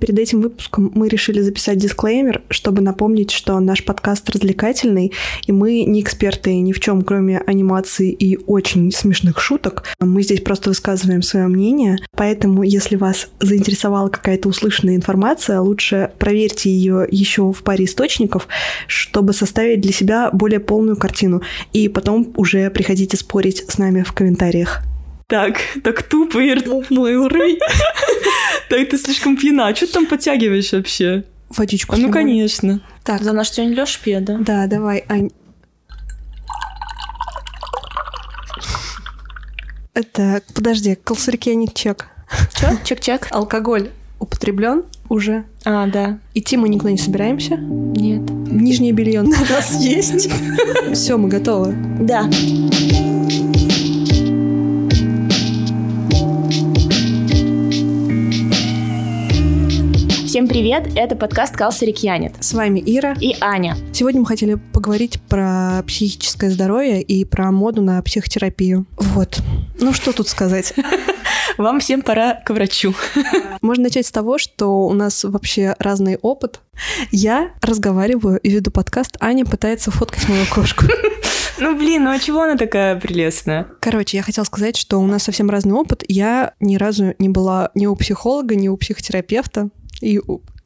Перед этим выпуском мы решили записать дисклеймер, чтобы напомнить, что наш подкаст развлекательный, и мы не эксперты ни в чем, кроме анимации и очень смешных шуток. Мы здесь просто высказываем свое мнение, поэтому если вас заинтересовала какая-то услышанная информация, лучше проверьте ее еще в паре источников, чтобы составить для себя более полную картину, и потом уже приходите спорить с нами в комментариях. Так, так тупо, Ир, мой уровень. Так, ты слишком пьяна. А что ты там подтягиваешь вообще? Водичку А, ну, конечно. Так, За наш тень Лёш пьет, да? да, давай, Ань. Это, подожди, колсарикианит чек. Чё? Чек-чек? Алкоголь употреблен уже. А, да. Идти мы никуда не собираемся. Нет. Нижнее белье на нас есть. Все, мы готовы. Да. Всем привет, это подкаст «Калсарик С вами Ира. и Аня. Сегодня мы хотели поговорить про психическое здоровье и про моду на психотерапию. Вот. Ну что тут сказать? Вам всем пора к врачу. Можно начать с того, что у нас вообще разный опыт. Я разговариваю и веду подкаст, Аня пытается фоткать мою кошку. Ну, блин, ну а чего она такая прелестная? Короче, я хотела сказать, что у нас совсем разный опыт. Я ни разу не была ни у психолога, ни у психотерапевта. И,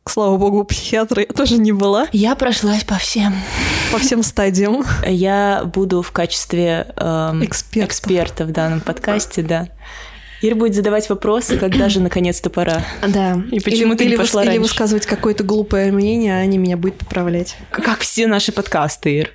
слава богу, у психиатра я тоже не была. Я прошлась по всем. По всем стадиям. Я буду в качестве эм, эксперта в данном подкасте, да. Ира будет задавать вопросы, когда же наконец-то пора. Да. И почему или, ты не или пошла или раньше? высказывать какое-то глупое мнение, а Аня меня будет поправлять. Как все наши подкасты, Ир.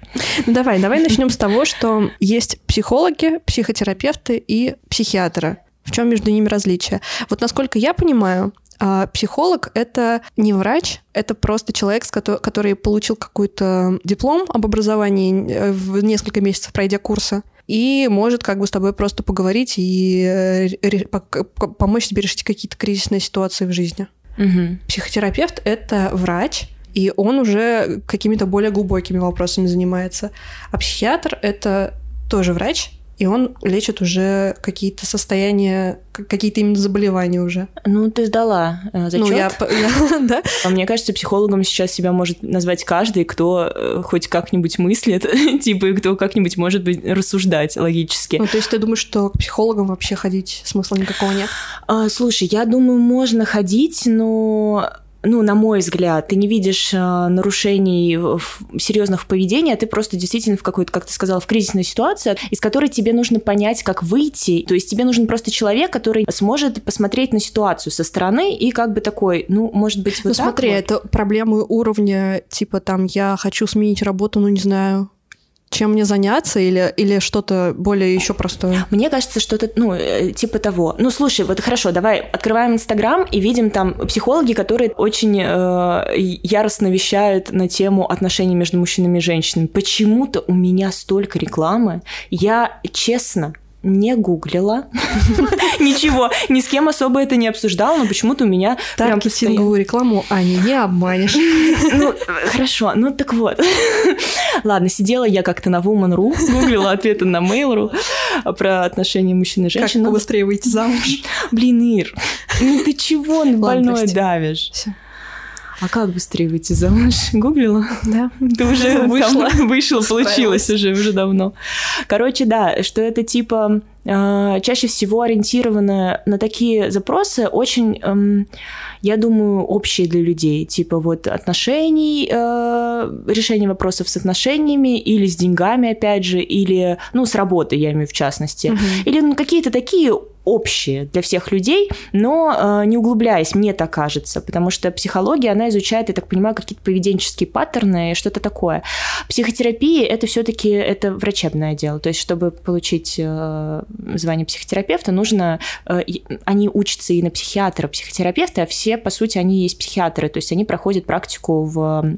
Ну, давай, давай начнем с того, что есть психологи, психотерапевты и психиатры. В чем между ними различие? Вот насколько я понимаю, а, психолог — это не врач, это просто человек, который получил какой-то диплом об образовании э, в несколько месяцев, пройдя курсы, и может как бы с тобой просто поговорить и э, помочь тебе решить какие-то кризисные ситуации в жизни. Мгм. Психотерапевт — это врач, и он уже какими-то более глубокими вопросами занимается. А психиатр — это тоже врач, и он лечит уже какие-то состояния, какие-то именно заболевания уже. Ну, ты сдала э, зачет. Ну, я, я- да. А Мне кажется, психологом сейчас себя может назвать каждый, кто э, хоть как-нибудь мыслит, типа, и кто как-нибудь может быть рассуждать логически. Ну, то есть ты думаешь, что к психологам вообще ходить смысла никакого нет? А, слушай, я думаю, можно ходить, но ну, на мой взгляд, ты не видишь а, нарушений в- серьезных в поведении, а ты просто действительно в какой-то, как ты сказала, в кризисной ситуации, из которой тебе нужно понять, как выйти. То есть тебе нужен просто человек, который сможет посмотреть на ситуацию со стороны и как бы такой, ну, может быть, вот ну, так смотри, вот. это проблемы уровня, типа там, я хочу сменить работу, ну, не знаю, чем мне заняться или, или что-то более еще простое. Мне кажется, что это, ну, э, типа того. Ну, слушай, вот хорошо, давай открываем Инстаграм и видим там психологи, которые очень э, яростно вещают на тему отношений между мужчинами и женщинами. Почему-то у меня столько рекламы. Я, честно, не гуглила. Ничего, ни с кем особо это не обсуждала, но почему-то у меня прям постоянно- Таргетинговую рекламу, Аня, не обманешь. Ну, хорошо, ну так вот. Ладно, сидела я как-то на Woman.ru, гуглила ответы на Mail.ru про отношения мужчин и Как женщин. Ну, побыстрее выйти замуж. Блин, Ир, ну ты чего больное прости. давишь? А как быстрее выйти замуж? Гуглила? Да. Ты уже Вышла. вышла, получилось уже, уже давно. Короче, да, что это типа э, чаще всего ориентировано на такие запросы очень, эм, я думаю, общие для людей. Типа вот отношений, э, решение вопросов с отношениями или с деньгами, опять же, или, ну, с работой, я имею в частности. Или ну, какие-то такие общие для всех людей, но э, не углубляясь, мне так кажется, потому что психология, она изучает, я так понимаю, какие-то поведенческие паттерны и что-то такое. Психотерапия это все-таки это врачебное дело, то есть чтобы получить э, звание психотерапевта, нужно, э, они учатся и на психиатра, психотерапевта, а все, по сути, они есть психиатры, то есть они проходят практику в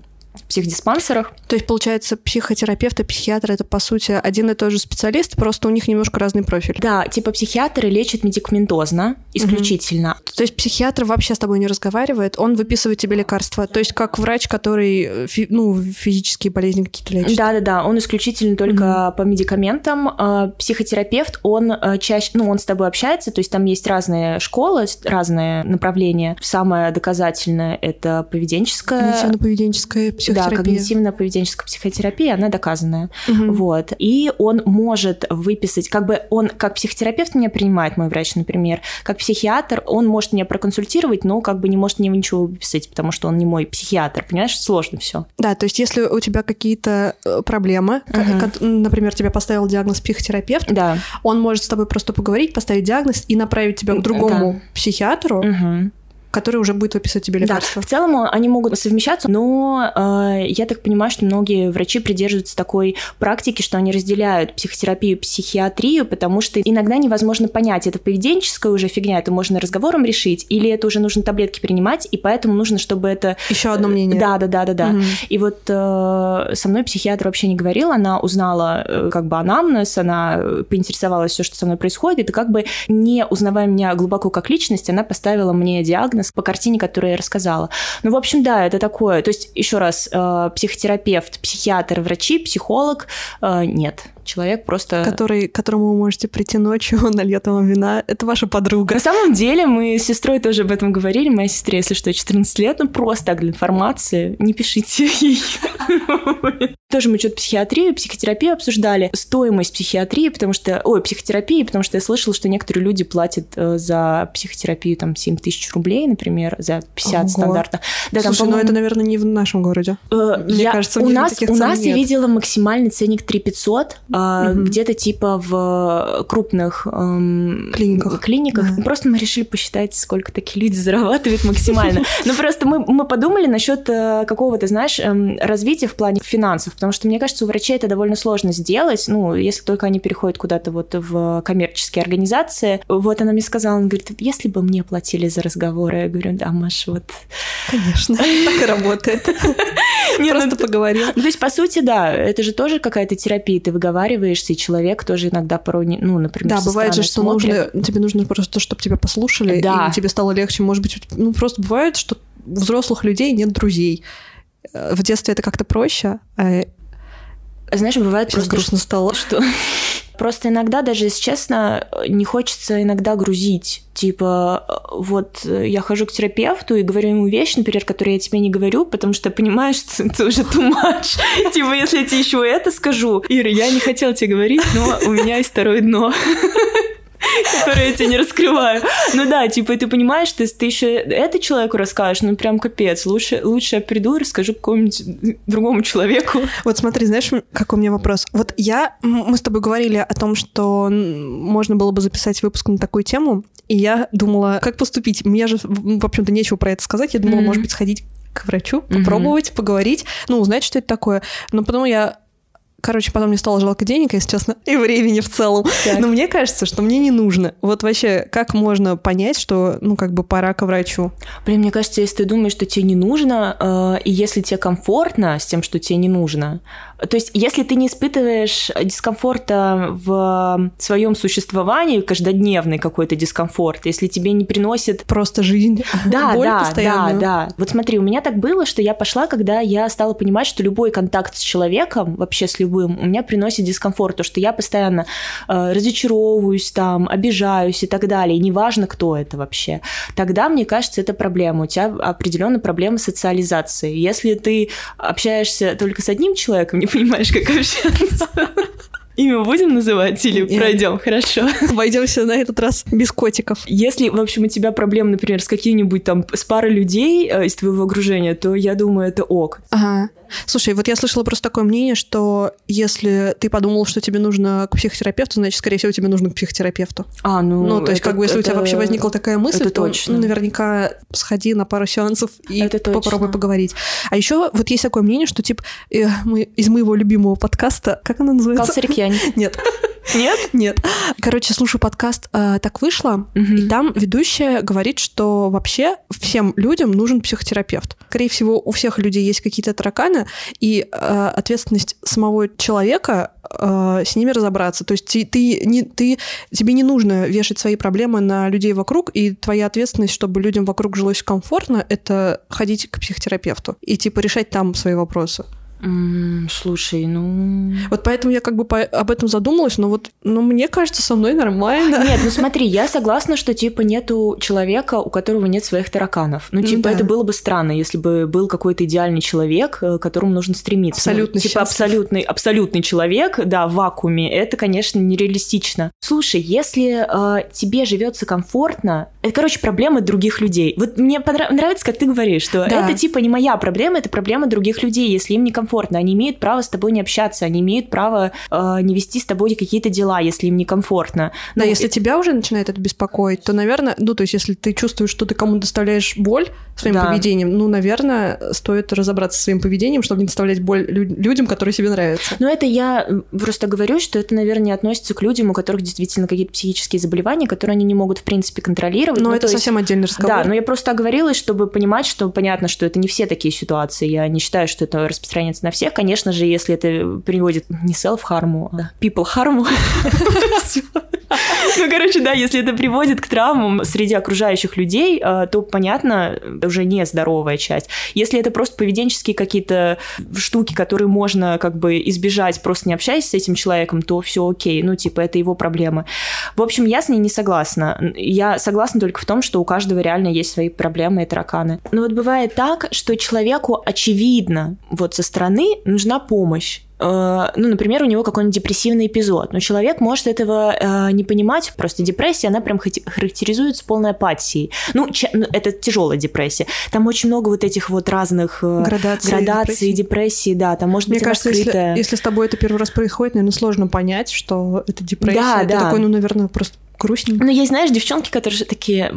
психдиспансерах. То есть, получается, психотерапевт и психиатр — это, по сути, один и тот же специалист, просто у них немножко разный профиль. Да, типа психиатры лечат медикаментозно исключительно. Угу. То есть психиатр вообще с тобой не разговаривает, он выписывает тебе лекарства. То есть как врач, который э, ну, физические болезни какие-то лечит. Да-да-да, он исключительно только угу. по медикаментам. А, психотерапевт, он э, чаще, ну, он с тобой общается, то есть там есть разные школы, разные направления. Самое доказательное — это поведенческая... Когнитивно-поведенческая психотерапия. Да, когнитивно-поведенческая психотерапия, она доказанная. Угу. Вот. И он может выписать, как бы он, как психотерапевт меня принимает, мой врач, например, как психиатр, он может меня проконсультировать, но как бы не может мне ничего выписать, потому что он не мой психиатр, понимаешь, сложно все. Да, то есть если у тебя какие-то э, проблемы, угу. например, тебе поставил диагноз психотерапевт, да. он может с тобой просто поговорить, поставить диагноз и направить тебя к другому да. психиатру. Угу который уже будет выписывать тебе лекарства. Да, в целом они могут совмещаться, но э, я так понимаю, что многие врачи придерживаются такой практики, что они разделяют психотерапию и психиатрию, потому что иногда невозможно понять, это поведенческая уже фигня, это можно разговором решить, или это уже нужно таблетки принимать, и поэтому нужно, чтобы это... Еще одно мнение. Да, да, да, да, да. Угу. И вот э, со мной психиатр вообще не говорил, она узнала э, как бы анамнез, она поинтересовалась все, что со мной происходит, и как бы не узнавая меня глубоко как личность, она поставила мне диагноз диагноз по картине, которую я рассказала. Ну, в общем, да, это такое. То есть, еще раз, э, психотерапевт, психиатр, врачи, психолог э, нет человек просто... Который, которому вы можете прийти ночью, он нальет вам вина. Это ваша подруга. На самом деле, мы с сестрой тоже об этом говорили. Моя сестре, если что, 14 лет, ну просто так для информации. Не пишите ей. Тоже мы что-то психиатрию, психотерапию обсуждали. Стоимость психиатрии, потому что... Ой, психотерапии, потому что я слышала, что некоторые люди платят э, за психотерапию там 7 тысяч рублей, например, за 50 стандартно. Да, Слушай, там, ну это, наверное, не в нашем городе. Э, Мне кажется, у нас, у нас я видела максимальный ценник 3 500, угу. где-то типа в крупных эм, клиниках. клиниках. Да. Просто мы решили посчитать, сколько такие люди зарабатывают максимально. Ну просто мы, мы подумали насчет э, какого-то, знаешь, эм, развития в плане финансов, потому что, мне кажется, у врачей это довольно сложно сделать, ну, если только они переходят куда-то вот в коммерческие организации. Вот она мне сказала, она говорит, если бы мне платили за разговоры, я говорю, да, Маш, вот... Конечно, так и работает. Просто поговорил. Ну, то есть, по сути, да, это же тоже какая-то терапия, ты выговариваешь договариваешься, и человек тоже иногда порой, не, ну, например, Да, бывает же, что нужно, тебе нужно просто, чтобы тебя послушали, да. и тебе стало легче. Может быть, ну, просто бывает, что у взрослых людей нет друзей. Э, в детстве это как-то проще, а знаешь, бывает Сейчас просто грустно стало. Что Просто иногда, даже если честно, не хочется иногда грузить. Типа, вот я хожу к терапевту и говорю ему вещи, например, которые я тебе не говорю, потому что понимаешь, что это уже too much. Типа, если я тебе еще это скажу, Ира, я не хотела тебе говорить, но у меня есть второе дно. Которые я тебе не раскрываю. Ну да, типа, ты понимаешь, ты, ты еще это человеку расскажешь, ну прям капец. Лучше, лучше я приду и расскажу какому-нибудь другому человеку. Вот смотри, знаешь, какой у меня вопрос? Вот я, мы с тобой говорили о том, что можно было бы записать выпуск на такую тему, и я думала, как поступить. Мне же, в общем-то, нечего про это сказать. Я думала, mm-hmm. может быть, сходить к врачу, попробовать, mm-hmm. поговорить, ну, узнать, что это такое. Но потом я Короче, потом мне стало жалко денег, если честно, и времени в целом. Так. Но мне кажется, что мне не нужно. Вот вообще, как можно понять, что, ну, как бы пора к врачу? Блин, мне кажется, если ты думаешь, что тебе не нужно, э, и если тебе комфортно с тем, что тебе не нужно, то есть, если ты не испытываешь дискомфорта в своем существовании, каждодневный какой-то дискомфорт, если тебе не приносит... Просто жизнь, да, боль да. Да, да. Вот смотри, у меня так было, что я пошла, когда я стала понимать, что любой контакт с человеком, вообще с любым, у меня приносит дискомфорт, то, что я постоянно э, разочаровываюсь там, обижаюсь и так далее, и неважно, кто это вообще. Тогда, мне кажется, это проблема. У тебя определенно проблема социализации. Если ты общаешься только с одним человеком, не понимаешь, как общаться. Имя будем называть или Нет. пройдем? Хорошо. Обойдемся на этот раз без котиков. Если, в общем, у тебя проблемы, например, с каким-нибудь там, с парой людей э, из твоего окружения, то я думаю, это ок. Ага. Слушай, вот я слышала просто такое мнение, что если ты подумал, что тебе нужно к психотерапевту, значит, скорее всего, тебе нужно к психотерапевту. А, ну... Ну, то есть, это, как бы, если это, у тебя вообще возникла такая мысль, это то точно. наверняка сходи на пару сеансов и это попробуй поговорить. А еще вот есть такое мнение, что, типа, э, мы из моего любимого подкаста, как оно называется? Калсарикьяне. Нет. Нет? Нет. Короче, слушаю подкаст э, «Так вышло», и там ведущая говорит, что вообще всем людям нужен психотерапевт. Скорее всего, у всех людей есть какие-то тараканы, и э, ответственность самого человека э, с ними разобраться. То есть ты, ты, не, ты, тебе не нужно вешать свои проблемы на людей вокруг, и твоя ответственность, чтобы людям вокруг жилось комфортно, это ходить к психотерапевту и типа решать там свои вопросы. М, Слушай, ну... Вот поэтому я как бы по- об этом задумалась, но вот, ну, мне кажется, со мной нормально. Нет, ну смотри, я согласна, что типа нету человека, у которого нет своих тараканов. Ну, Ну типа, да. это было бы странно, если бы был какой-то идеальный человек, э, к которому нужно стремиться. Ну, Абсолютно Типа счастлив. абсолютный, абсолютный человек, да, в вакууме, это, конечно, нереалистично. Слушай, если э, тебе живется комфортно, это, короче, проблемы других людей. Вот мне понрав- нравится, как ты говоришь, что Да. это типа не моя проблема, это проблема других людей, если им некомфортно. Они имеют право с тобой не общаться, они имеют право э, не вести с тобой какие-то дела, если им некомфортно. Да, Ну, если тебя уже начинает это беспокоить, то, наверное, ну, то есть, если ты чувствуешь, что ты кому доставляешь боль своим Да. поведением, ну, наверное, стоит разобраться со своим поведением, чтобы не доставлять боль лю- людям, которые себе нравятся. Но это я просто говорю, что это, наверное, не относится к людям, у которых действительно какие-то психические заболевания, которые они не могут, в принципе, контролировать. Но Ну, это то есть- совсем отдельный разговор. Да, но я просто оговорилась, чтобы понимать, что понятно, что это не все такие ситуации. Я не считаю, что это распространяется на всех. Конечно же, если это приводит не self-harm, а people harm. Ну, короче, да, если это приводит к травмам среди окружающих людей, э, то, понятно, уже не здоровая часть. Если это просто поведенческие какие-то штуки, которые можно как бы избежать, просто не общаясь с этим человеком, то все окей. Ну, типа, это его проблемы. В общем, я с ней не согласна. Я согласна только в том, что у каждого реально есть свои проблемы и тараканы. Но вот бывает так, что человеку очевидно, вот со стороны нужна помощь. Э, Ну, например, у него какой-нибудь депрессивный эпизод, но человек может этого э, не понимать. Просто депрессия, она прям характеризуется полной апатией. Ну, ну, это тяжелая депрессия. Там очень много вот этих вот разных э, Градации градаций депрессии. депрессии, да. Там может Мне быть кажется, если, скрытая. если с тобой это первый раз происходит, наверное, сложно понять, что это депрессия. Да, Ты да. такой, ну, наверное, просто грустненько. Ну, есть, знаешь, девчонки, которые же такие,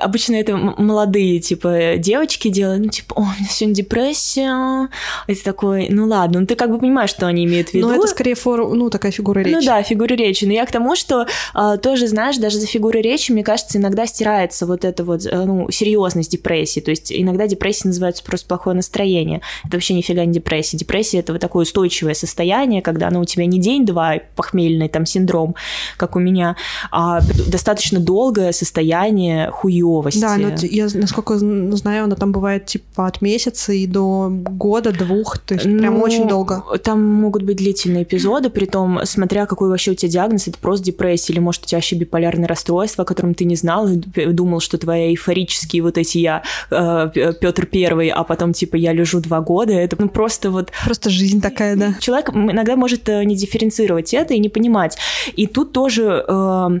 обычно это молодые, типа, девочки делают, ну, типа, о, у меня сегодня депрессия. И ты такой, ну ладно, ну ты как бы понимаешь, что они имеют в виду. Но это скорее фор... ну, такая фигура речи. Ну да, фигура речи. Но я к тому, что а, тоже, знаешь, даже за фигурой речи, мне кажется, иногда стирается вот эта вот, э, ну, серьезность депрессии. То есть иногда депрессия называется просто плохое настроение. Это вообще нифига не депрессия. Депрессия — это вот такое устойчивое состояние, когда оно у тебя не день-два, похмельный там синдром, как у меня, а достаточно долгое состояние хуевости. Да, но я, насколько зн- знаю, она там бывает типа от месяца и до года, двух, то есть прям Ну, очень долго. Там могут быть длительные эпизоды, при том, смотря какой вообще у тебя диагноз, это просто депрессия, или может у тебя вообще биполярное расстройство, о котором ты не знал, и думал, что твои эйфорические вот эти я Петр Первый, а потом типа я лежу два года, это ну просто вот Просто жизнь такая, да. человек иногда может э, не дифференцировать это и не понимать. И тут тоже... э,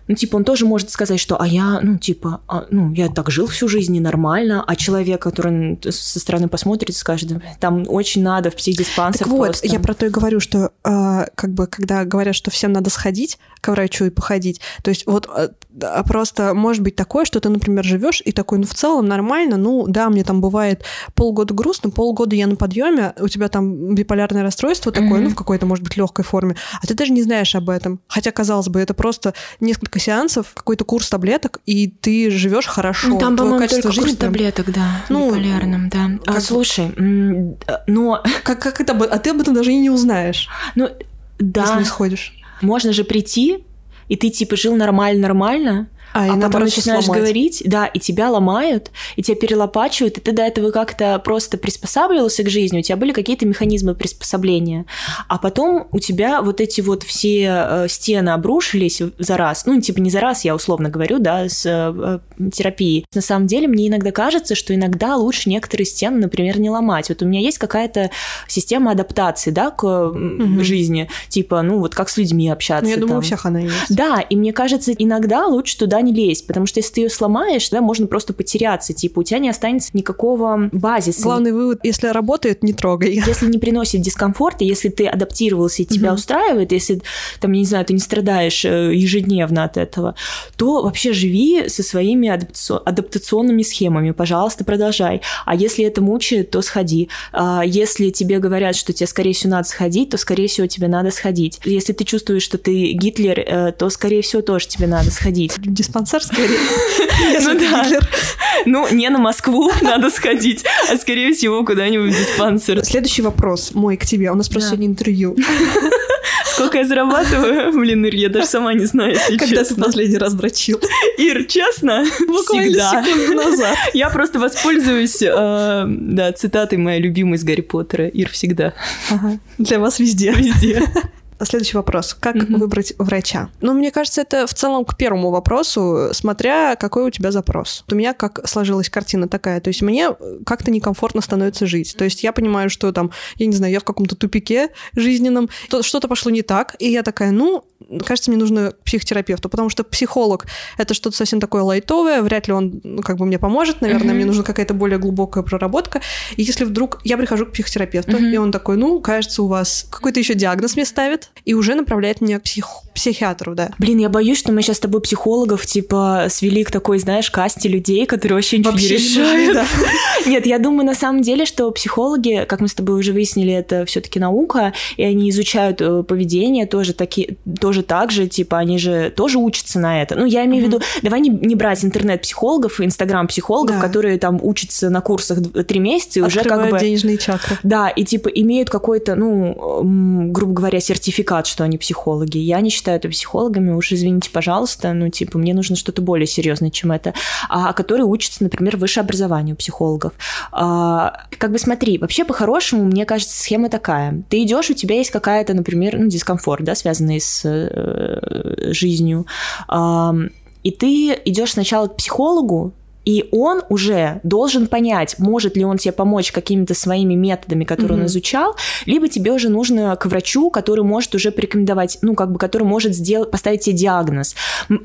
ну, типа, он тоже может сказать, что, а я, ну, типа, а, ну, я так жил всю жизнь, и нормально, а человек, который со стороны посмотрит, скажет, «Да, там очень надо в психдиспансер Так вот, просто». я про то и говорю, что э, как бы когда говорят, что всем надо сходить к врачу и походить, то есть вот э, просто может быть такое, что ты, например, живешь и такой, ну в целом нормально, ну да, мне там бывает полгода грустно, полгода я на подъеме, у тебя там биполярное расстройство такое, Мгм. ну в какой-то, может быть, легкой форме, а ты даже не знаешь об этом. Хотя, казалось бы, это просто несколько сеансов, какой-то курс таблеток, и ты живешь хорошо. Ну, там, по-моему, только курс жизни прям- таблеток, да, Ну, биполярным, да. А, как- слушай, м, э, но, Как, как это, а ты об этом даже и не узнаешь, ну, да, если не сходишь. можно же прийти, и ты, типа, жил нормально-нормально, А, а потом начинаешь сломать. говорить, да, и тебя ломают, и тебя перелопачивают, и ты до этого как-то просто приспосабливался к жизни, у тебя были какие-то механизмы приспособления, а потом у тебя вот эти вот все э, стены обрушились за раз, ну, типа не за раз, я условно говорю, да, с э, э, терапией. На самом деле мне иногда кажется, что иногда лучше некоторые стены, например, не ломать. Вот у меня есть какая-то система адаптации, да, к Мгм. жизни, типа, ну, вот как с людьми общаться. Ну, я думаю, у всех она есть. Да, и мне кажется, иногда лучше туда не лезть, потому что если ты ее сломаешь, да, можно просто потеряться, типа у тебя не останется никакого базиса. Главный вывод, если работает, не трогай. Если не приносит дискомфорт, и если ты адаптировался и тебя угу. устраивает, если, там, я не знаю, ты не страдаешь э, ежедневно от этого, то вообще живи со своими адаптационными схемами, пожалуйста, продолжай. А если это мучает, то сходи. А если тебе говорят, что тебе, скорее всего, надо сходить, то, скорее всего, тебе надо сходить. Если ты чувствуешь, что ты Гитлер, э, то, скорее всего, тоже тебе надо сходить. Диспансер, скорее. Ну да. Ну, не на Москву надо сходить, а, скорее всего, куда-нибудь в диспансер. Следующий вопрос мой к тебе. У нас просто сегодня интервью. Сколько я зарабатываю? Блин, Ир, я даже сама не знаю, если Когда ты последний раз дрочил? Ир, честно? Буквально Всегда. секунду назад. Я просто воспользуюсь, э, да, цитатой моей любимой из Гарри Поттера. Ир всегда. Ага. Для вас везде. Везде. Следующий вопрос. Как mm-hmm. выбрать врача? Ну, мне кажется, это в целом к первому вопросу, смотря какой у тебя запрос. У меня как сложилась картина такая. То есть мне как-то некомфортно становится жить. То есть я понимаю, что там, я не знаю, я в каком-то тупике жизненном, что-то пошло не так, и я такая, ну, кажется, мне нужно к психотерапевту, потому что психолог — это что-то совсем такое лайтовое, вряд ли он ну, как бы мне поможет, наверное, mm-hmm. мне нужна какая-то более глубокая проработка. И если вдруг я прихожу к психотерапевту, mm-hmm. и он такой, ну, кажется, у вас какой-то еще диагноз мне ставит, и уже направляет меня к псих... психиатру, да. Блин, я боюсь, что мы сейчас с тобой психологов, типа, свели к такой, знаешь, касте людей, которые вообще ничего вообще не решают. Да. Нет, я думаю, на самом деле, что психологи, как мы с тобой уже выяснили, это все таки наука, и они изучают э, поведение тоже, таки, тоже так же, типа, они же тоже учатся на это. Ну, я имею mm-hmm. в виду, давай не, не брать интернет-психологов и инстаграм-психологов, да. которые там учатся на курсах три месяца и уже как бы... денежные чакры. Да, и типа имеют какой-то, ну, грубо говоря, сертификат, что они психологи. Я не считаю это психологами, уж извините, пожалуйста, ну, типа, мне нужно что-то более серьезное, чем это. А которые учатся, например, высшее образование у психологов. А, как бы смотри, вообще по-хорошему, мне кажется, схема такая. Ты идешь, у тебя есть какая-то, например, ну, дискомфорт, да, связанный с э, жизнью. А, и ты идешь сначала к психологу, и он уже должен понять, может ли он тебе помочь какими-то своими методами, которые mm-hmm. он изучал, либо тебе уже нужно к врачу, который может уже порекомендовать, ну, как бы, который может сделать, поставить тебе диагноз.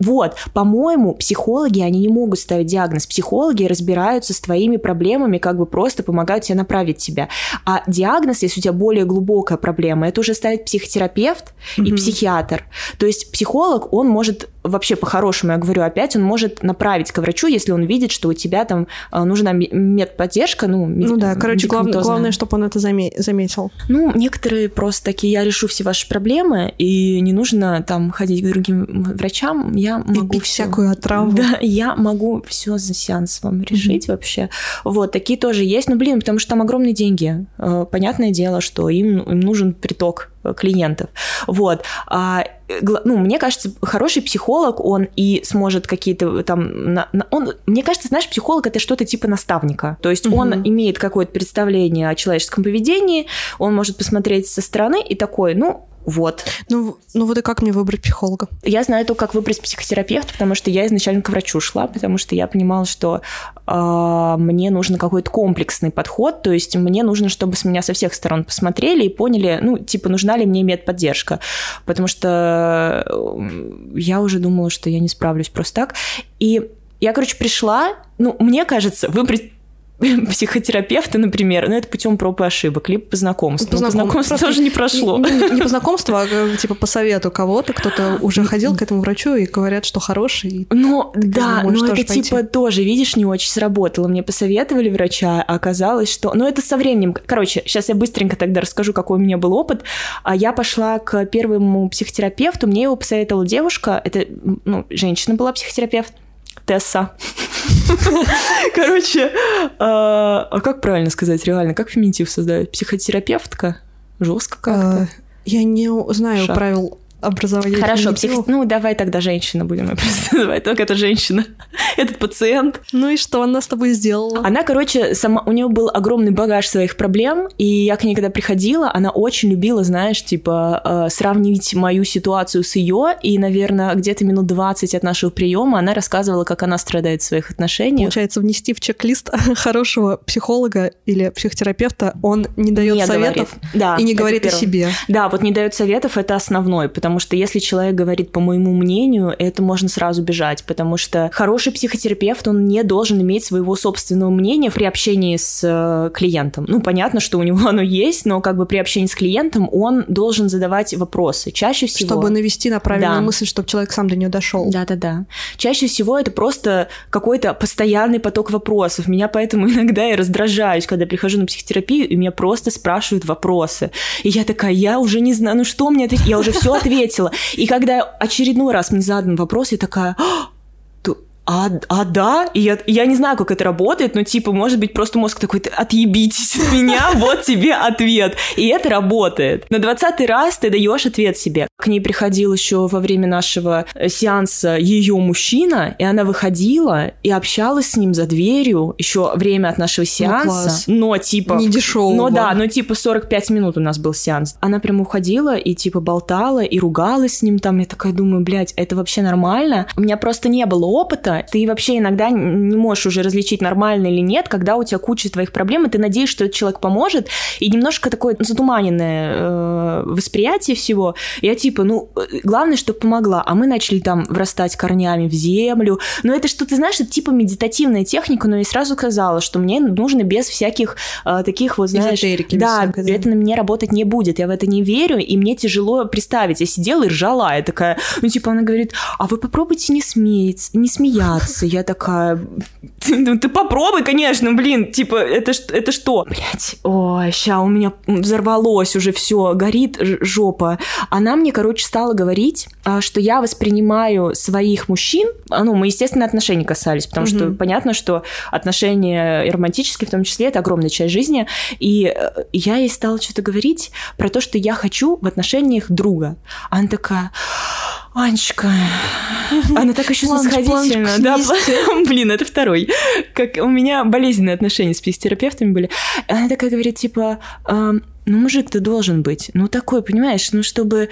Вот, по-моему, психологи, они не могут ставить диагноз. Психологи разбираются с твоими проблемами, как бы просто помогают тебе направить тебя. А диагноз, если у тебя более глубокая проблема, это уже ставит психотерапевт mm-hmm. и психиатр. То есть психолог, он может вообще по-хорошему, я говорю опять, он может направить к врачу, если он видит, что у тебя там э, нужна медподдержка, ну, мед... ну да, короче, главное, главное, чтобы он это заметил. Ну, некоторые просто такие, я решу все ваши проблемы, и не нужно там ходить к другим врачам, я могу и все... всякую отраву. Да, я могу все за сеанс вам решить mm-hmm. вообще. Вот, такие тоже есть, ну, блин, потому что там огромные деньги. Э, понятное дело, что им, им нужен приток клиентов. Вот. А, ну, мне кажется, хороший психолог, он и сможет какие-то там... На, на, он, мне кажется, знаешь, психолог — это что-то типа наставника. То есть угу. он имеет какое-то представление о человеческом поведении, он может посмотреть со стороны и такой, ну, вот. Ну, ну вот и как мне выбрать психолога? Я знаю то, как выбрать психотерапевта, потому что я изначально к врачу шла, потому что я понимала, что э, мне нужен какой-то комплексный подход, то есть мне нужно, чтобы с меня со всех сторон посмотрели и поняли, ну, типа, нужна ли мне медподдержка, потому что я уже думала, что я не справлюсь просто так. И я, короче, пришла, ну, мне кажется, выбрать психотерапевта, например, ну, это путем проб и ошибок, либо по знакомству. По, знаком... по знакомству тоже не прошло. Не, не по знакомству, а типа по совету кого-то, кто-то уже ходил к этому врачу и говорят, что хороший. Ну, да, но это пойти. типа тоже, видишь, не очень сработало. Мне посоветовали врача, а оказалось, что... Ну, это со временем... Короче, сейчас я быстренько тогда расскажу, какой у меня был опыт. А я пошла к первому психотерапевту, мне его посоветовала девушка, это, ну, женщина была психотерапевт, Тесса. Короче, а, а как правильно сказать реально? Как феминитив создать? Психотерапевтка? Жестко как-то. А, я не знаю правил образования. Хорошо, псих... ну давай тогда женщина будем называть. Только это женщина, этот пациент. Ну и что она с тобой сделала? Она, короче, сама у нее был огромный багаж своих проблем, и я к ней когда приходила, она очень любила, знаешь, типа э, сравнить мою ситуацию с ее, и, наверное, где-то минут 20 от нашего приема она рассказывала, как она страдает в своих отношениях. Получается, внести в чек-лист хорошего психолога или психотерапевта, он не дает не советов говорит. Да, и не говорит первое. о себе. Да, вот не дает советов, это основной, потому потому что если человек говорит по моему мнению, это можно сразу бежать, потому что хороший психотерапевт, он не должен иметь своего собственного мнения при общении с э, клиентом. Ну, понятно, что у него оно есть, но как бы при общении с клиентом он должен задавать вопросы. Чаще всего... Чтобы навести на правильную да. мысль, чтобы человек сам до нее дошел. Да-да-да. Чаще всего это просто какой-то постоянный поток вопросов. Меня поэтому иногда я раздражаюсь, когда прихожу на психотерапию, и меня просто спрашивают вопросы. И я такая, я уже не знаю, ну что мне ответить? Я уже все ответила. И когда очередной раз мне задан вопрос, я такая, «А, а, да, и я, я не знаю, как это работает, но типа, может быть, просто мозг такой, отъебитесь от меня, вот тебе ответ. И это работает. На двадцатый раз ты даешь ответ себе. К ней приходил еще во время нашего э, сеанса ее мужчина, и она выходила и общалась с ним за дверью еще время от нашего ну, сеанса. Ну, но типа... Не дешево. Но да, но типа 45 минут у нас был сеанс. Она прям уходила и типа болтала и ругалась с ним там. Я такая думаю, блядь, это вообще нормально? У меня просто не было опыта, ты вообще иногда не можешь уже различить, нормально или нет, когда у тебя куча твоих проблем, и ты надеешься, что этот человек поможет, и немножко такое затуманенное э, восприятие всего. Я типа, ну, главное, чтобы помогла. А мы начали там врастать корнями в землю. Но это что, ты знаешь, это типа медитативная техника, но я сразу сказала, что мне нужно без всяких э, таких вот, знаешь... Эзотерики, да, да, это на мне работать не будет. Я в это не верю, и мне тяжело представить. Я сидела и ржала. Я такая, ну, типа, она говорит, а вы попробуйте не смеяться, не смеяться смеяться. Я такая, ну ты попробуй, конечно, блин, типа, это, это что? Блять, ой, ща у меня взорвалось уже все, горит жопа. Она мне, короче, стала говорить, а, что я воспринимаю своих мужчин, а, ну, мы, естественно, отношений касались, потому что понятно, что отношения романтические в том числе, это огромная часть жизни, и э, я ей стала что-то говорить про то, что я хочу в отношениях друга. Она такая, Анечка, она так еще снисходительна. Да, блин, это второй. Как у меня болезненные отношения с психотерапевтами были. Она такая говорит, типа, ну, мужик ты должен быть. Ну, такой, понимаешь, ну, чтобы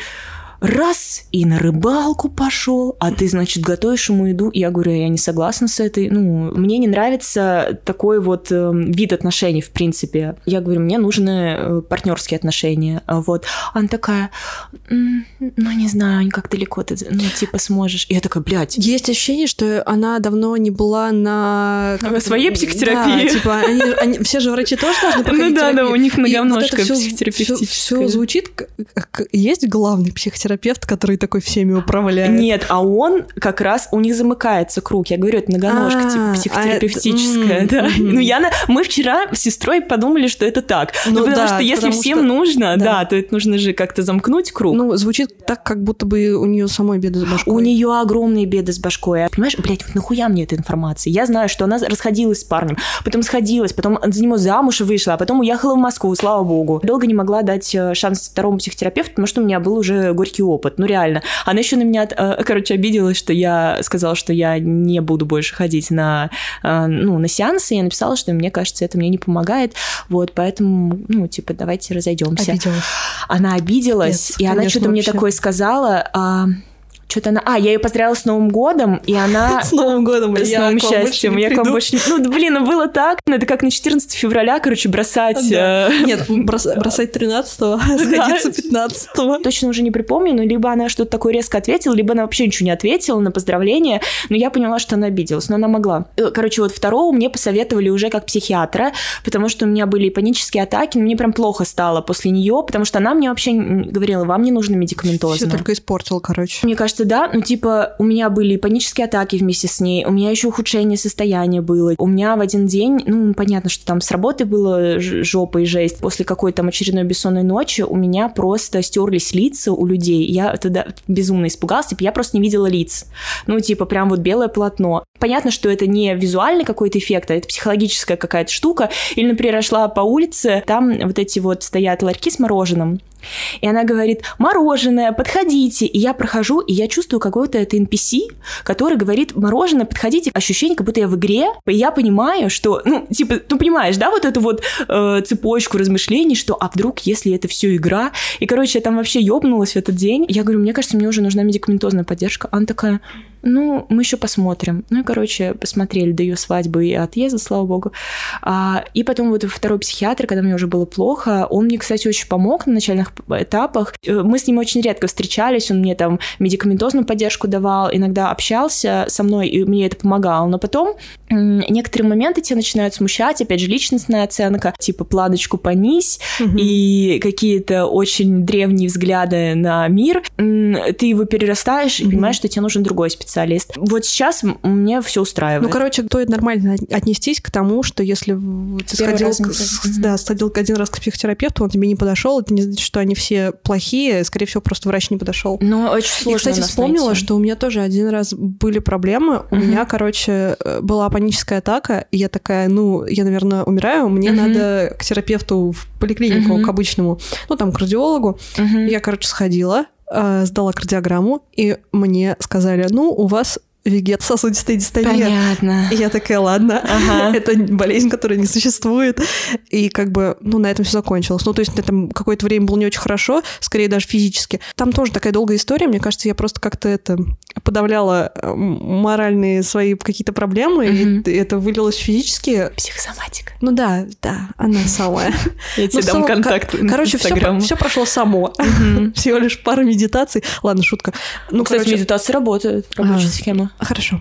раз и на рыбалку пошел, а ты, значит, готовишь ему еду. Я говорю, я не согласна с этой. Ну, мне не нравится такой вот э, вид отношений, в принципе. Я говорю, мне нужны э, партнерские отношения. Вот. Она такая, ну, не знаю, как далеко ты, ну, типа, сможешь. И я такая, блядь. Есть ощущение, что она давно не была на... на своей психотерапии. Да, типа, они, они, все же врачи тоже должны проходить Ну да, терапию. да, у них многоножка вот психотерапевтическая. Все, все звучит, как есть главный психотерапевт, терапевт, который такой всеми управляет. Нет, а он как раз, у них замыкается круг. Я говорю, это многоножка, типа а, психотерапевтическая, да. Ну, я мы вчера с сестрой подумали, что это так. Ну, ну потому что если всем нужно, да, то это нужно же как-то замкнуть круг. Ну, звучит так, как будто бы у нее самой беды с башкой. У нее огромные беды с башкой. Понимаешь, блядь, вот нахуя мне эта информация? Я знаю, что она расходилась с парнем, потом сходилась, потом за него замуж вышла, а потом уехала в Москву, слава богу. Долго не могла дать э, шанс второму психотерапевту, потому что у меня был уже горький опыт, ну реально. Она еще на меня, э, короче, обиделась, что я сказала, что я не буду больше ходить на, э, ну, на сеансы. Я написала, что мне кажется, это мне не помогает. Вот, поэтому, ну, типа, давайте разойдемся. Обиделась. Она обиделась, Нет, и она что-то мне такое сказала. Что-то она... А, я ее поздравила с Новым годом, и она... С Новым годом, С новым счастьем. Я к вам больше... Ну, блин, ну было так. Ну, это как на 14 февраля, короче, бросать... Э, Нет, бросать 13-го, сходиться 15-го. Точно уже не припомню, но либо она что-то такое резко ответила, либо она вообще ничего не ответила на поздравление, но я поняла, что она обиделась, но она могла. Э, короче, вот второго мне посоветовали уже как психиатра, потому что у меня были панические атаки, но мне прям плохо стало после нее, потому что она мне вообще говорила, вам не нужно медикаментозно. Все только испортил, короче. Мне кажется, кажется, да. Ну, типа, у меня были панические атаки вместе с ней, у меня еще ухудшение состояния было. У меня в один день, ну, понятно, что там с работы было жопа и жесть. После какой-то там очередной бессонной ночи у меня просто стерлись лица у людей. Я тогда безумно испугалась, типа, я просто не видела лиц. Ну, типа, прям вот белое полотно. Понятно, что это не визуальный какой-то эффект, а это психологическая какая-то штука. Или, например, я шла по улице, там вот эти вот стоят ларьки с мороженым. И она говорит, мороженое, подходите. И я прохожу, и я чувствую какой-то это NPC, который говорит, мороженое, подходите. Ощущение, как будто я в игре. И я понимаю, что, ну, типа, ну, понимаешь, да, вот эту вот э, цепочку размышлений, что, а вдруг, если это все игра? И, короче, я там вообще ёбнулась в этот день. Я говорю, мне кажется, мне уже нужна медикаментозная поддержка. Она такая, ну, мы еще посмотрим. Ну и, короче, посмотрели до ее свадьбы и отъезда, слава богу. А, и потом вот второй психиатр, когда мне уже было плохо, он мне, кстати, очень помог на начальных этапах. Э, мы с ним очень редко встречались, он мне там медикаментозную поддержку давал, иногда общался со мной, и мне это помогало. Но потом некоторые моменты тебя начинают смущать, опять же, личностная оценка, типа планочку понись, угу. и какие-то очень древние взгляды на мир, ты его перерастаешь угу. и понимаешь, что тебе нужен другой специалист. Вот сейчас мне все устраивает. Ну, короче, стоит нормально отнестись к тому, что если ты сходил, к, с, да, сходил один раз к психотерапевту, он тебе не подошел, это не значит, что они все плохие, скорее всего, просто врач не подошел. Ну, очень сложно. И, кстати, вспомнила, найти. что у меня тоже один раз были проблемы. Угу. У меня, короче, была паническая атака, и я такая, ну, я, наверное, умираю, мне угу. надо к терапевту в поликлинику, угу. к обычному, ну, там, к кардиологу. Угу. Я, короче, сходила, э, сдала кардиограмму, и мне сказали, ну, у вас вегет сосудистой дистонии. Понятно. И я такая, ладно, ага. это болезнь, которая не существует. И как бы, ну, на этом все закончилось. Ну, то есть, там какое-то время было не очень хорошо, скорее даже физически. Там тоже такая долгая история. Мне кажется, я просто как-то это подавляла э, моральные свои какие-то проблемы, угу. и это вылилось физически. Психосоматика. Ну да, да, она самая. Я тебе дам контакт Короче, все прошло само. Всего лишь пара медитаций. Ладно, шутка. Ну, Кстати, медитации работают, рабочая схема. Хорошо.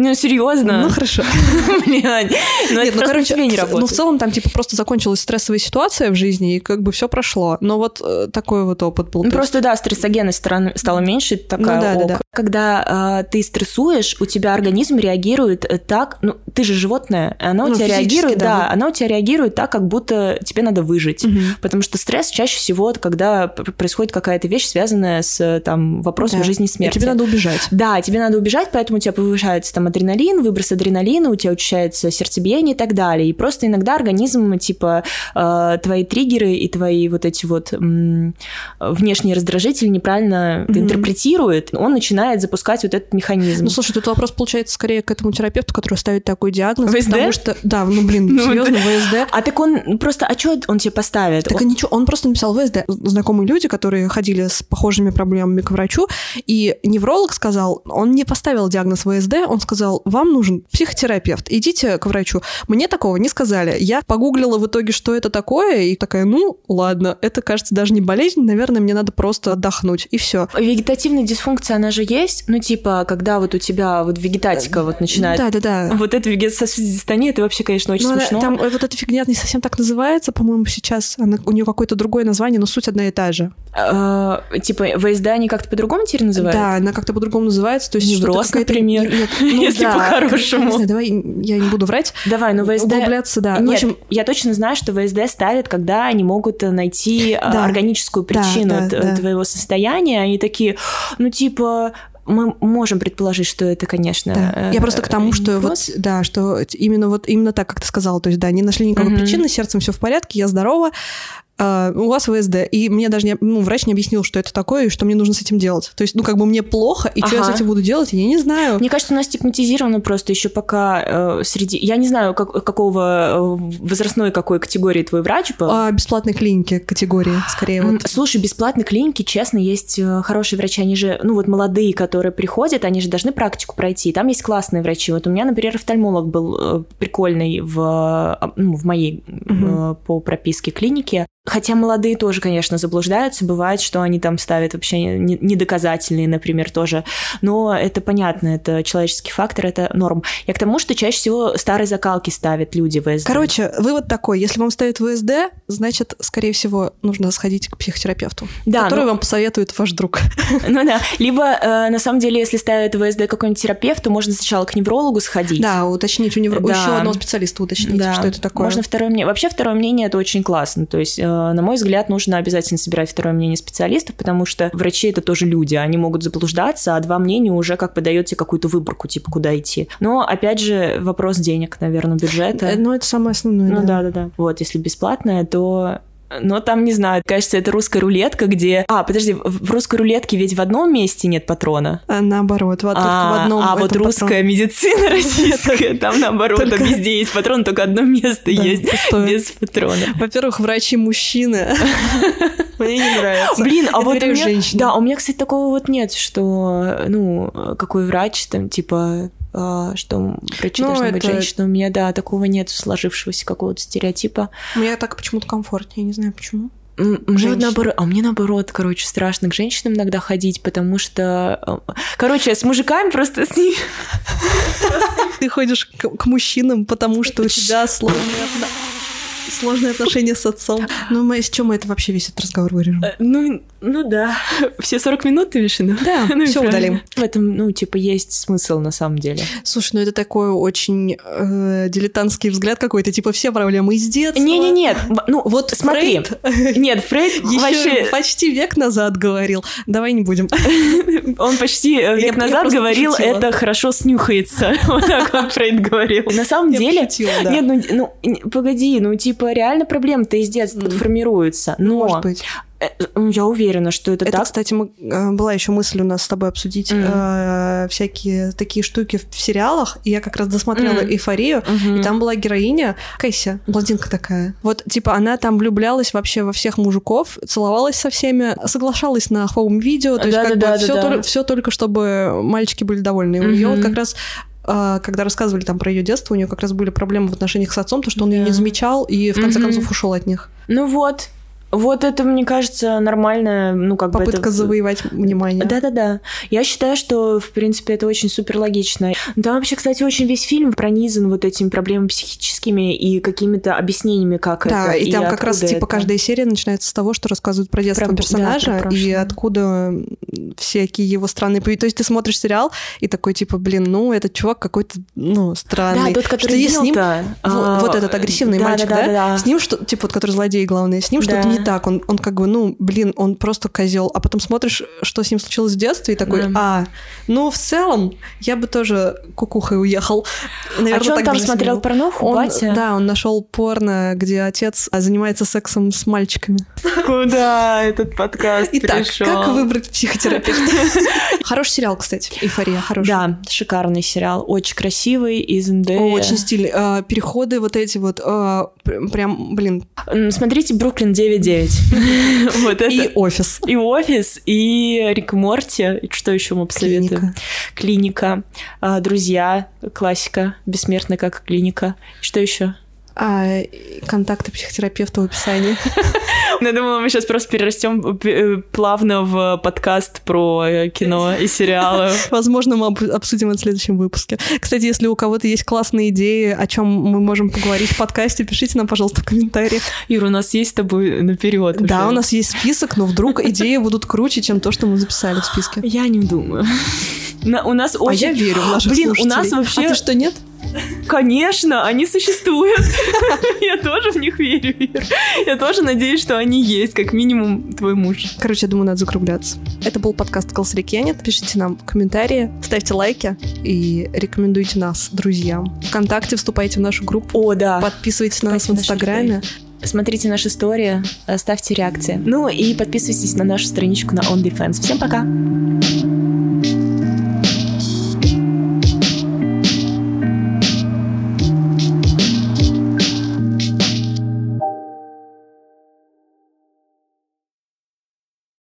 Ну, серьезно? Ну, хорошо. Блядь. Ну, это ну, короче, не работает. Ну, в целом, там, типа, просто закончилась стрессовая ситуация в жизни, и как бы все прошло. Но вот э, такой вот опыт был. Ну, просто, да, стрессогенность стала меньше, такая ну, ок. Да, да. Когда э, ты стрессуешь, у тебя организм реагирует э, так, ну, ты же животное, она ну, у тебя реагирует, да, она у тебя реагирует так, как будто тебе надо выжить. Потому что стресс чаще всего, когда происходит какая-то вещь, связанная с, там, вопросом жизни и смерти. Тебе надо убежать. Да, тебе надо убежать, поэтому у тебя повышается там адреналин, выброс адреналина, у тебя учащается сердцебиение и так далее. И просто иногда организм, типа, э, твои триггеры и твои вот эти вот м, внешние раздражители неправильно mm-hmm. интерпретирует, он начинает запускать вот этот механизм. Ну, слушай, тут вопрос получается скорее к этому терапевту, который ставит такой диагноз. ВСД? Потому что, да, ну, блин, ну, серьезно, ВСД. А так он просто, а что он тебе поставит? Так он... ничего, он просто написал ВСД. Знакомые люди, которые ходили с похожими проблемами к врачу, и невролог сказал, он не поставил диагноз ВСД, он сказал, вам нужен психотерапевт, идите к врачу. Мне такого не сказали. Я погуглила в итоге, что это такое, и такая, ну, ладно, это, кажется, даже не болезнь, наверное, мне надо просто отдохнуть, и все. Вегетативная дисфункция, она же есть? Ну, типа, когда вот у тебя вот вегетатика вот начинает... Да-да-да. Вот эта вегетососудистония, это вообще, конечно, очень ну, смешно. Там вот эта фигня не совсем так называется, по-моему, сейчас. Она, у нее какое-то другое название, но суть одна и та же. А, типа, ВСД они как-то по-другому теперь называют? Да, она как-то по-другому называется. То есть Невроз, например. Нет, ну, Если да, по-хорошему. Не знаю, давай я не буду врать. Давай, ну ВСД... Углубляться, да. Нет, в общем... я точно знаю, что ВСД ставят, когда они могут найти а, да. органическую причину да, да, да. твоего состояния. Они такие, ну, типа, мы можем предположить, что это, конечно. Да. Я просто к тому, что вопрос. вот, да, что именно вот именно так, как ты сказала, то есть, да, не нашли никакой угу. причины, сердцем все в порядке, я здорова, а, у вас ВСД. И мне даже не, ну, врач не объяснил, что это такое и что мне нужно с этим делать. То есть, ну, как бы мне плохо, и ага. что я с этим буду делать, я не знаю. Мне кажется, у нас стигматизировано просто еще пока э, среди... Я не знаю, как, какого э, возрастной какой категории твой врач был. А, бесплатной клиники категории, скорее. Вот. Слушай, бесплатной клиники, честно, есть э, хорошие врачи. Они же, ну, вот молодые, которые приходят, они же должны практику пройти. Там есть классные врачи. Вот у меня, например, офтальмолог был э, прикольный в, ну, в моей угу. по прописке клинике. Хотя молодые тоже, конечно, заблуждаются. Бывает, что они там ставят вообще недоказательные, например, тоже. Но это понятно, это человеческий фактор, это норм. Я к тому, что чаще всего старые закалки ставят люди в ВСД. Короче, вывод такой. Если вам ставят ВСД, значит, скорее всего, нужно сходить к психотерапевту, да, который ну... вам посоветует ваш друг. Ну да. Либо, э, на самом деле, если ставят ВСД какой-нибудь терапевт, то можно сначала к неврологу сходить. Да, уточнить у невролога. Да. Еще одного специалиста уточнить, да. что это такое. Можно второе мнение. Вообще, второе мнение это очень классно. То есть Э, на мой взгляд, нужно обязательно собирать второе мнение специалистов, потому что врачи это тоже люди, они могут заблуждаться, а два мнения уже как бы дает тебе какую-то выборку, типа, куда идти. Но, опять же, вопрос денег, наверное, бюджета. Э, ну, это самое основное. Ну, да-да-да. Вот, если бесплатное, то но там, не знаю, кажется, это русская рулетка, где... А, подожди, в русской рулетке ведь в одном месте нет патрона. А наоборот, вот а, в одном А вот русская патрон. медицина российская, там наоборот, только... везде есть патрон, только одно место да, есть пустое. без патрона. Во-первых, врачи мужчины. Мне не нравится. Блин, а вот у меня... Да, у меня, кстати, такого вот нет, что, ну, какой врач, там, типа, что врачи Ну, должны быть это- женщины. У меня, да, такого нет сложившегося какого-то стереотипа. Мне так почему-то комфортнее, я не знаю почему. Мне вот наоборот, а мне наоборот, короче, страшно к женщинам иногда ходить, потому что, э, короче, с мужиками просто с ними Ты ходишь к, мужчинам, потому что у тебя отно- сложные отношения с отцом. Ну, мы, с чем мы это вообще весь этот разговор вырежем? Э, Ну, ну да. Все 40 минут ты виду? Да, Ну все удалим. В этом, ну, типа, есть смысл на самом деле. Слушай, ну это такой очень э, дилетантский взгляд какой-то, типа все проблемы из детства. Не-не-нет, ну, Вот смотри. Фрейд Нет, Фрейд еще вообще... почти век назад говорил. Давай не будем. Он почти э, век назад говорил, это хорошо снюхается. Вот так вот Фрейд говорил. На самом деле... Нет, ну, ну, погоди, ну, типа, реально проблемы-то из детства Мгм. формируются. Но Может быть. э, я уверена, что это, Это, так. кстати, мы, э, была еще мысль у нас с тобой обсудить Мгм. э, всякие такие штуки в, сериалах. И я как раз досмотрела Мгм. «Эйфорию», Мгм. и там была героиня Кэсси, блондинка такая. Вот, типа, она там влюблялась вообще во всех мужиков, целовалась со всеми, соглашалась на home video, то есть как бы все, только, все только, чтобы мальчики были довольны. И у нее вот как раз когда рассказывали там про ее детство, у нее как раз были проблемы в отношениях с отцом, то что он ее Да. не замечал и в конце Мгм. концов ушел от них. Ну вот. Вот это, мне кажется, нормально, ну, как бы Попытка завоевать внимание. Да-да-да. Я считаю, что, в принципе, это очень супер логично. Там вообще, кстати, очень весь фильм пронизан вот этими проблемами психическими и какими-то объяснениями, как Да, это. и там как раз типа это. каждая серия начинается с того, что рассказывают про детство Про- да, персонажа про и откуда всякие его странные поведения. То есть ты смотришь сериал и такой типа, блин, ну этот чувак какой-то, ну, странный. Да, тот, который с ним вот, а, вот этот агрессивный да, мальчик, да, да, да, да. С ним что, типа, вот который злодей главный, с ним что-то не так. Он, он как бы, ну, блин, он просто козел. А потом смотришь, что с ним случилось в детстве, и такой, Да. а, ну, в целом, я бы тоже кукухой уехал. Наверное, А что он там смотрел снимал. порнуху, Он, батя? да, он нашел порно, где отец а, занимается сексом с мальчиками. Куда этот подкаст Итак, пришел? как выбрать психотерапевта? Хороший сериал, кстати. Эйфория, хороший. Да, шикарный сериал, очень красивый, из НД. О, очень стильный. А, Переходы вот эти вот, пр- прям, блин. Смотрите Бруклин 9.9. Вот И это. офис. И офис, и Рик и Морти. И Что еще мы посоветуем? Клиника. Клиника. А, Друзья. Классика. Бессмертная как клиника. Что еще? А, контакты психотерапевта в описании. Я думала, мы сейчас просто перерастем э, плавно в подкаст про э, кино и сериалы. Возможно, мы об- обсудим это в следующем выпуске. Кстати, если у кого-то есть классные идеи, о чем мы можем поговорить в подкасте, пишите нам, пожалуйста, в комментариях. Юра, у нас есть с тобой наперед. Да, у нас есть список, но вдруг идеи будут круче, чем то, что мы записали в списке. Я не думаю. На- у нас А очень... я верю в наших Блин, у нас слушателей. вообще... А ты что, нет? Конечно, они существуют. Я тоже в них верю, Ир. Я тоже надеюсь, что они есть, как минимум твой муж. Короче, я думаю, надо закругляться. Это был подкаст Колсрикенет. Пишите нам комментарии, ставьте лайки и рекомендуйте нас друзьям. Вконтакте вступайте в нашу группу, О, да. подписывайтесь на нас в Инстаграме. Смотрите наши истории, э, ставьте реакции. Ну и подписывайтесь на нашу страничку на OnlyFans. Всем пока!